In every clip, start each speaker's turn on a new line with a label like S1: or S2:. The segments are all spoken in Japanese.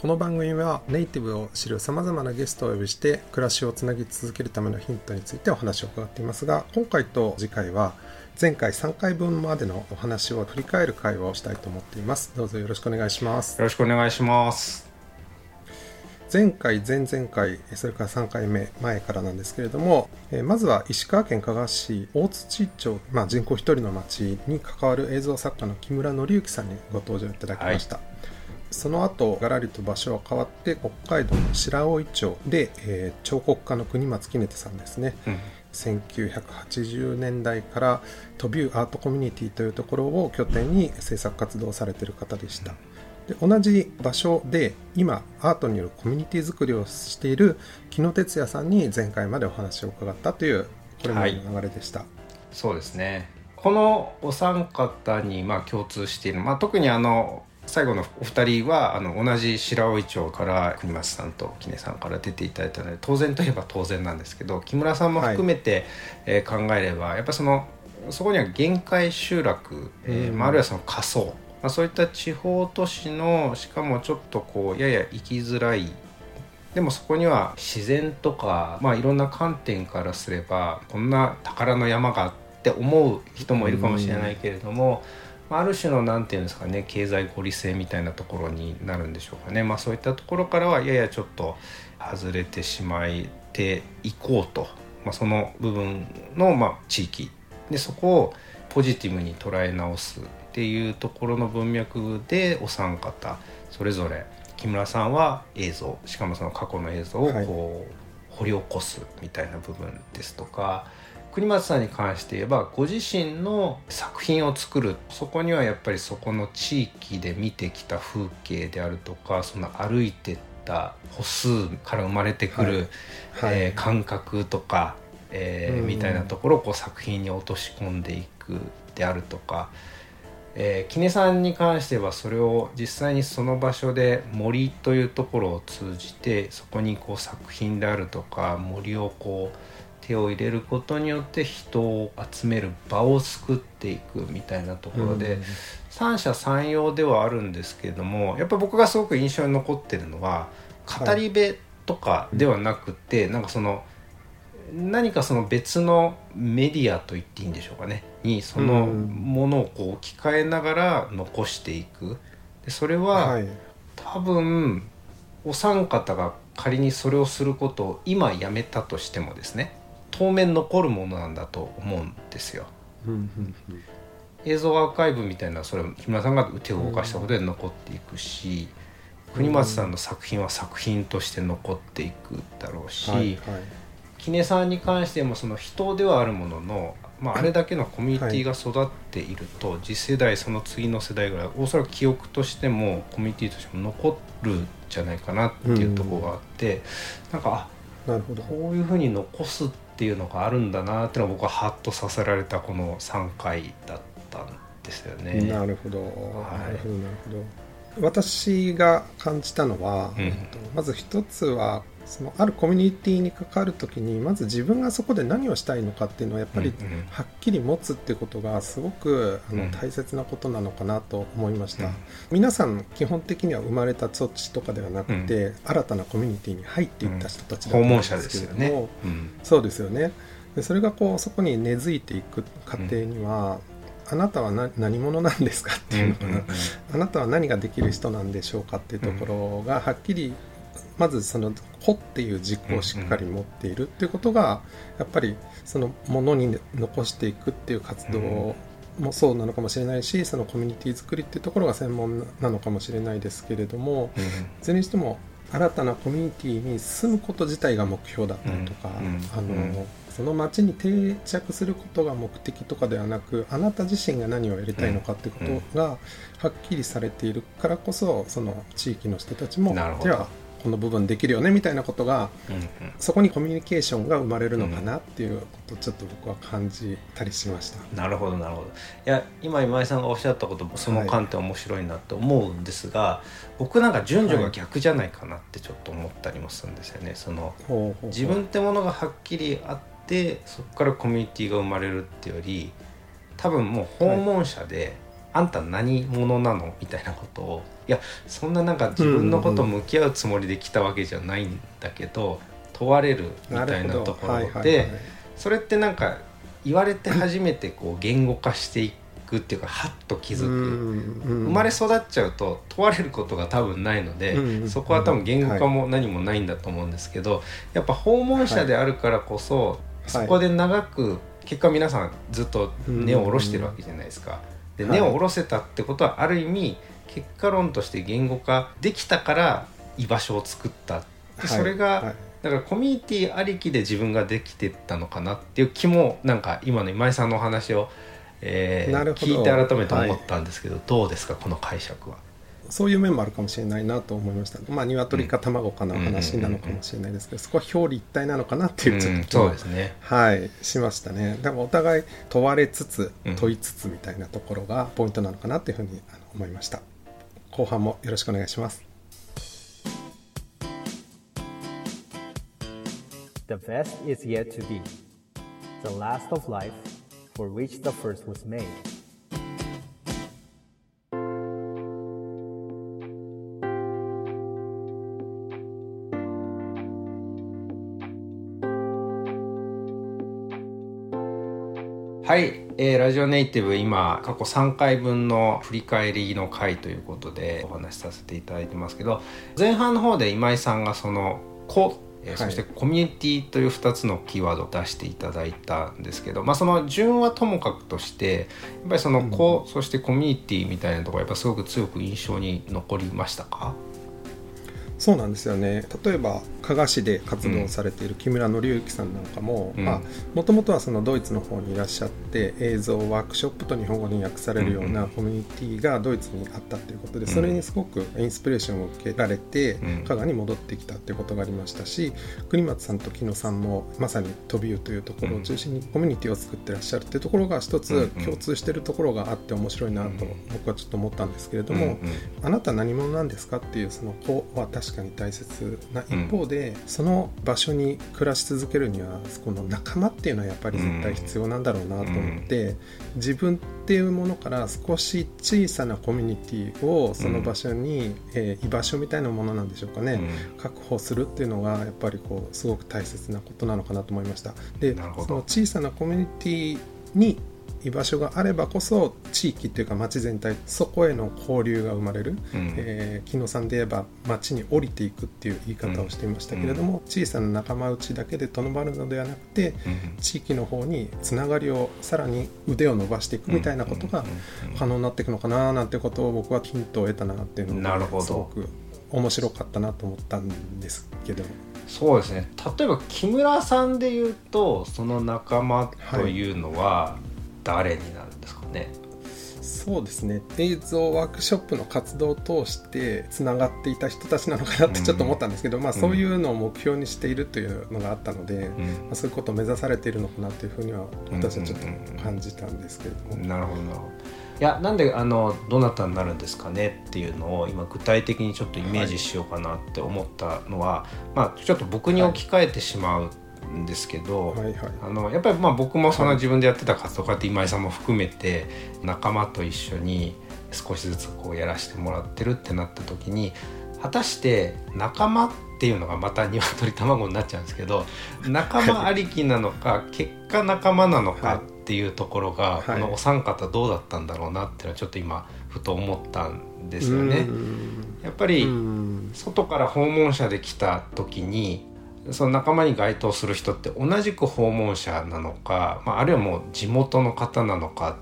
S1: この番組はネイティブを知るさまざまなゲストをお呼びして暮らしをつなぎ続けるためのヒントについてお話を伺っていますが今回と次回は前回3回分までのお話を振り返る会をしたいと思っています。どうぞよろしくお願いします。
S2: よろしくお願いします。
S1: 前回前々回それから3回目前からなんですけれどもえーまずは石川県加賀市大槌町、まあ、人口1人の町に関わる映像作家の木村紀之さんにご登場いただきました、その後ガラリと場所は変わって北海道の白老町で、えー彫刻家の国松杵手さんですね、
S2: うん。
S1: 1980年代からトビューアートコミュニティというところを拠点に制作活動をされている方でした。で同じ場所で今アートによるコミュニティ作りをしている木野哲也さんに前回までお話を伺ったというこれまでの流れでした、
S2: そうですね。このお三方にまあ共通している、まあ、特にあの最後のお二人はあの同じ白老町から国松さんと杵さんから出ていただいたので当然といえば当然なんですけど 木村さんも含めて、えー考えればやっぱそのそこには限界集落、えー
S1: うん。
S2: まあ、あるいはその仮想、まあ、そういった地方都市のしかもちょっとこうやや生きづらいでもそこには自然とか、まあ、いろんな観点からすればこんな宝の山がって思う人もいるかもしれないけれども、まあある種のなんていうんですかね経済合理性みたいなところになるんでしょうかね、まあ、そういったところからはややちょっと外れてしまっていこうと、まあ、その部分のまあ地域。でそこをポジティブに捉え直すっていうところの文脈でお三方それぞれ木村さんは映像しかもその過去の映像を
S1: はい。
S2: こう掘り起こすみたいな部分ですとか、国松さんに関して言えばご自身の作品を作るそこにはやっぱりそこの地域で見てきた風景であるとかその歩いてった歩数から生まれてくる、
S1: はい。
S2: えー感覚とか、えー
S1: うん。
S2: みたいなところをこう作品に落とし込んでいくであるとか、えー、杵さんに関してはそれを実際にその場所で森というところを通じてそこにこう作品であるとか森をこう手を入れることによって人を集める場を作っていくみたいなところで、
S1: うん。
S2: 三者三様ではあるんですけれどもやっぱ僕がすごく印象に残ってるのは語り部とかではなくて、なんかその何かその別のメディアと言っていいんでしょうかねにその
S1: うん。
S2: ものをこう置き換えながら残していく。でそれは、
S1: はい。
S2: 多分お三方が仮にそれをすることを今やめたとしてもですね当面残るものなんだと思うんですよ。
S1: うんうんうん
S2: 映像アーカイブみたいなそれは木村さんが手を動かしたことで残っていくし、国松さんの作品は作品として残っていくだろうし、
S1: はいはい。
S2: 杵さんに関してもその人ではあるものの、まあ、あれだけのコミュニティが育っていると、次世代その次の世代ぐらいおそらく記憶としてもコミュニティとしても残るんじゃないかなっていうところがあって、なんかあ
S1: なるほど。
S2: こういうふうに残すっていうのがあるんだなっていうのは僕はハッとさせられたこの3回だったんですよね。
S1: なるほど、
S2: い。
S1: なるほどなるほど。私が感じたのは、
S2: うん。
S1: えっとまず一つはそのあるコミュニティに関わる時にまず自分がそこで何をしたいのかっていうのをやっぱりはっきり持つっていうことがすごくあの
S2: うん。
S1: 大切なことなのかなと思いました、
S2: うん。
S1: 皆さん基本的には生まれた土地とかではなくて、新たなコミュニティに入っていった人たちだと
S2: 訪問
S1: 思うん
S2: 者です
S1: けれども、
S2: ね。うん。
S1: そうですよね。でそれがこうそこに根付いていく過程には、あなたは何何者なんですかっていうのかな、あなたは何ができる人なんでしょうかっていうところがはっきりまずその「個」っていう軸をしっかり持っているっていうことがやっぱりそのものに残していくっていう活動もそうなのかもしれないしそのコミュニティ作りっていうところが専門なのかもしれないですけれども
S2: うん
S1: いずれにしても新たなコミュニティに住むこと自体が目標だったりとか、あの
S2: うん
S1: その町に定着することが目的とかではなくあなた自身が何をやりたいのかってことがはっきりされているからこそその地域の人たちもじゃあこの部分できるよねみたいなことが
S2: うんうん
S1: そこにコミュニケーションが生まれるのかなっていうことをちょっと僕は感じたりしました。
S2: なるほどなるほどいや今今井さんがおっしゃったこともその観点面白いなって思うんですが、僕なんか順序が逆じゃないかなってちょっと思ったりもするんですよね。その自分ってものがはっきりあってそこからコミュニティが生まれるっていうより多分もう訪問者で、あんた何者なの？みたいなことを。いやそんななんか自分のこと向き合うつもりで来たわけじゃないんだけど問われるみたいなところ
S1: はいはいはい
S2: でそれってなんか言われて初めてこう言語化していくっていうかハッと気づく。
S1: 生
S2: 生まれ育っちゃうと問われることが多分ないので、そこは多分言語化も何もないんだと思うんですけど、やっぱ訪問者であるからこそ、そこで長く結果皆さんずっと根を下ろしてるわけじゃないですか。で
S1: はい。
S2: 根を下ろせたってことはある意味結果論として言語化できたから居場所を作った。でそれが、
S1: はい。
S2: だからコミュニティありきで自分ができてったのかなっていう気もなんか今の今井さんのお話を、えー聞いて改めて思ったんですけど、どうですかこの解釈は？
S1: そういう面もあるかもしれないなと思いました。まあ鶏か卵かの話なのかもしれないですけど、そこは表裏一体なのかなっていうちょ
S2: うん
S1: っと、
S2: そうですね。
S1: はいしましたね。でもお互い問われつつ
S2: うん
S1: 問いつつみたいなところがポイントなのかなっていうふうにあの思いました。後半もよろしくお願いします。
S3: The best is yet to be, the last of life, for which the first was made.
S2: えーラジオネイティブ今過去3回分の振り返りの回ということでお話しさせていただいてますけど前半の方で今井さんがその「個」えそして「コミュニティ」という2つのキーワードを出していただいたんですけど、まあ、その順はともかくとしてやっぱりその「個」そして「コミュニティ」みたいなところやっぱすごく強く印象に残りましたか？
S1: そうなんですよね。例えば加賀市で活動されている木村紀之さんなんかも
S2: うん。
S1: もともとはそのドイツの方にいらっしゃって映像ワークショップと日本語に訳されるようなコミュニティがドイツにあったということでそれにすごくインスピレーションを受けられて
S2: うん。
S1: 加賀に戻ってきたということがありましたし国松さんと木野さんもまさに飛び湯というところを中心にコミュニティを作ってらっしゃるというところが一つ共通しているところがあって面白いなと僕はちょっと思ったんですけれども。あなた何者なんですかっていうその子は確かに大切な一方で、その場所に暮らし続けるにはこの仲間っていうのはやっぱり絶対必要なんだろうなと思って、自分っていうものから少し小さなコミュニティをその場所に、えー居場所みたいなものなんでしょうかね、確保するっていうのがやっぱりこうすごく大切なことなのかなと思いました。でその小さなコミュニティに居場所があればこそ地域っていうか町全体そこへの交流が生まれる、
S2: うん。
S1: えー木野さんで言えば町に降りていくっていう言い方をしていましたけれども、小さな仲間内だけでとどまるのではなくて
S2: うん
S1: 地域の方につながりをさらに腕を伸ばしていくみたいなことが
S2: うんうん
S1: 可能になっていくのかななんてことを僕はヒントを得たなっていうの
S2: なるほど。
S1: がすごく面白かったなと思ったんですけど。
S2: そうですね。例えば木村さんで言うとその仲間というのは誰になるんですかね、
S1: そうですね。映像ワークショップの活動を通してつながっていた人たちなのかなってちょっと思ったんですけど、まあ、そういうのを目標にしているというのがあったので、まあ、そういうことを目指されているのかなというふうには私はちょっと感じたんですけれども。
S2: なるほど。なるほど。いやなんであのどなたになるんですかねっていうのを今具体的にちょっとイメージしようかなって思ったのは、まあちょっと僕に置き換えてしまうんですけど、
S1: はいはい。
S2: あのやっぱりまあ僕もその自分でやってた活動家って今井さんも含めて仲間と一緒に少しずつこうやらせてもらってるってなった時に果たして仲間っていうのがまた鶏卵になっちゃうんですけど仲間ありきなのか 結果仲間なのかっていうところが、
S1: はい。
S2: このお三方どうだったんだろうなっていうのはちょっと今ふと思ったんですよね。やっぱり、
S1: うん。
S2: 外から訪問者で来た時にその仲間に該当する人って同じく訪問者なのか、まあ、あるいはもう地元の方なのか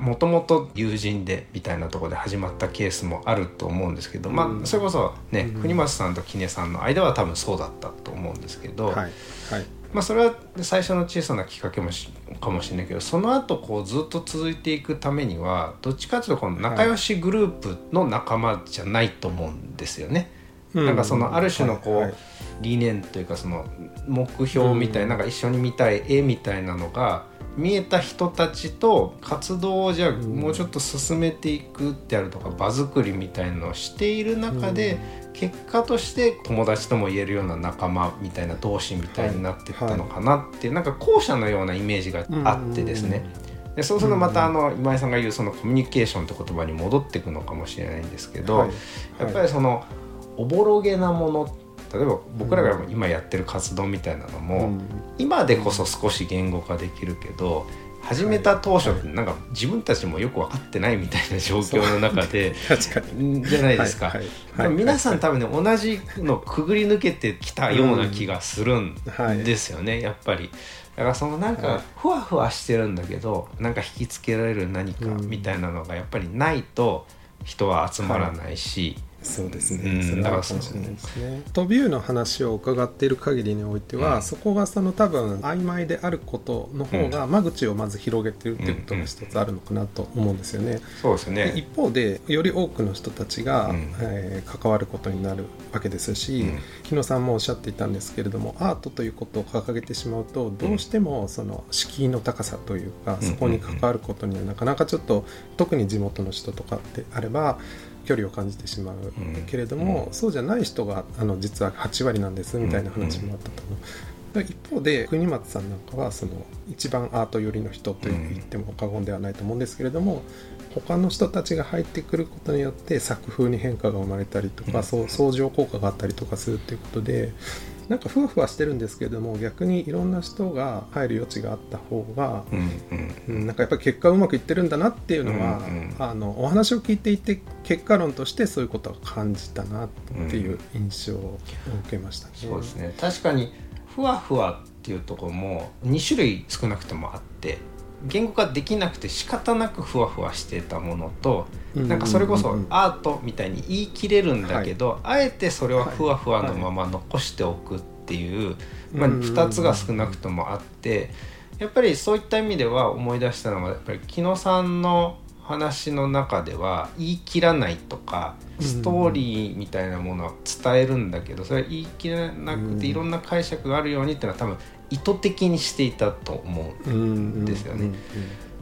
S2: もともと友人でみたいなところで始まったケースもあると思うんですけど、まあ、それこそね、国松さんと杵さんの間は多分そうだったと思うんですけど、
S1: はい。はい。
S2: まあ、それは最初の小さなきっかけもしかもしれないけどその後こうずっと続いていくためにはどっちかというとこの仲良しグループの仲間じゃないと思うんですよね。
S1: うん。
S2: なんかそのある種のこう、
S1: はいはい。
S2: 理念というかその目標みたいな,、なんか一緒に見たい絵みたいなのが見えた人たちと活動をじゃあもうちょっと進めていくってあるとか場作りみたいなのをしている中で、結果として友達とも言えるような仲間みたいな同志みたいになっていったのかなってい。う、なんか後者のようなイメージがあってですね。でそうするとまたあの今井さんが言うそのコミュニケーションって言葉に戻っていくのかもしれないんですけど、
S1: はい。
S2: やっぱりそのおぼろげなもの例えば僕らが今やってる活動みたいなのも、
S1: うん。
S2: 今でこそ少し言語化できるけど始めた当初ってなんか自分たちもよく分かってないみたいな状況の中でじゃないですか。
S1: はい。はい。
S2: でも皆さん多分ね同じのくぐり抜けてきたような気がするん
S1: はい
S2: ですよね、やっぱり。だからそのなん
S1: はい。
S2: かふわふわしてるんだけどなんか引きつけられる何か
S1: うん
S2: みたいなのがやっぱりないと人は集まらないし、
S1: そうですね、
S2: うん
S1: それはかもしれないですね。トビューの話を伺っている限りにおいては、
S2: うん。
S1: そこがその多分曖昧であることの方が間口をまず広げてるっていうことが一つあるのかなと思うんですよね。
S2: そうですね。
S1: で。一方でより多くの人たちが、
S2: うん。
S1: えー関わることになるわけですし、
S2: うん。
S1: 木野さんもおっしゃっていたんですけれどもアートということを掲げてしまうとどうしてもその敷居の高さというか、
S2: うん。
S1: そこに関わることにはなかなかちょっと特に地元の人とかってあれば距離を感じてしまう
S2: うん。
S1: けれども、
S2: うん。
S1: そうじゃない人があの実は8割なんですみたいな話もあったと思う。で一方で国松さんなんかはその一番アート寄りの人と言っても過言ではないと思うんですけれども、他の人たちが入ってくることによって作風に変化が生まれたりとか、相乗効果があったりとかするっていうことでなんかふわふわしてるんですけれども逆にいろんな人が入る余地があった方が、
S2: うんうん。
S1: うんなんかやっぱり結果うまくいってるんだなっていうのは、
S2: うんうん。
S1: あのお話を聞いていて結果論としてそういうことを感じたなっていう印象を受けましたね。
S2: そうですね。確かにふわふわっていうところも2種類少なくともあって言語化できなくて仕方なくふわふわしてたものとなんかそれこそアートみたいに言い切れるんだけど、あえてそれはふわふわのまま残しておくっていう、まあ、
S1: うん
S2: 2つが少なくともあってやっぱりそういった意味では思い出したのはやっぱり木野さんの話の中では言い切らないとかストーリーみたいなものは伝えるんだけどそれは言い切らなくていろんな解釈があるようにっていうのは多分意図的にしていたと思う
S1: うん
S2: ですよね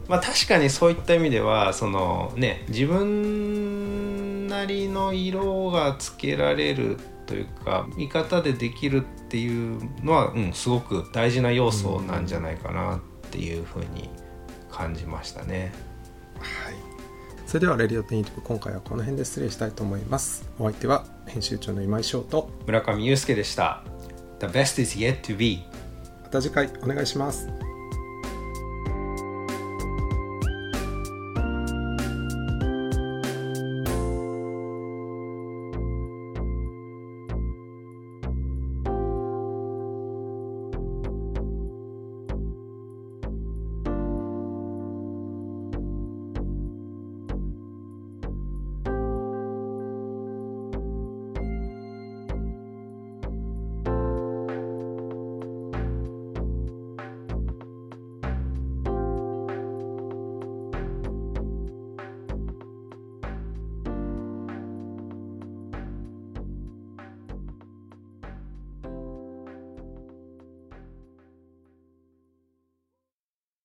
S2: まあ確かにそういった意味ではそのね自分なりの色がつけられるというか見方でできるっていうのは、うん、すごく大事な要素なんじゃないかなっていうふうに感じましたね。
S1: はい、それでは「レディオペインティブ」今回はこの辺で失礼したいと思いますお相手は編集長の今井翔と
S2: 村上祐介でした。The best is yet to be.
S1: また次回お願いします。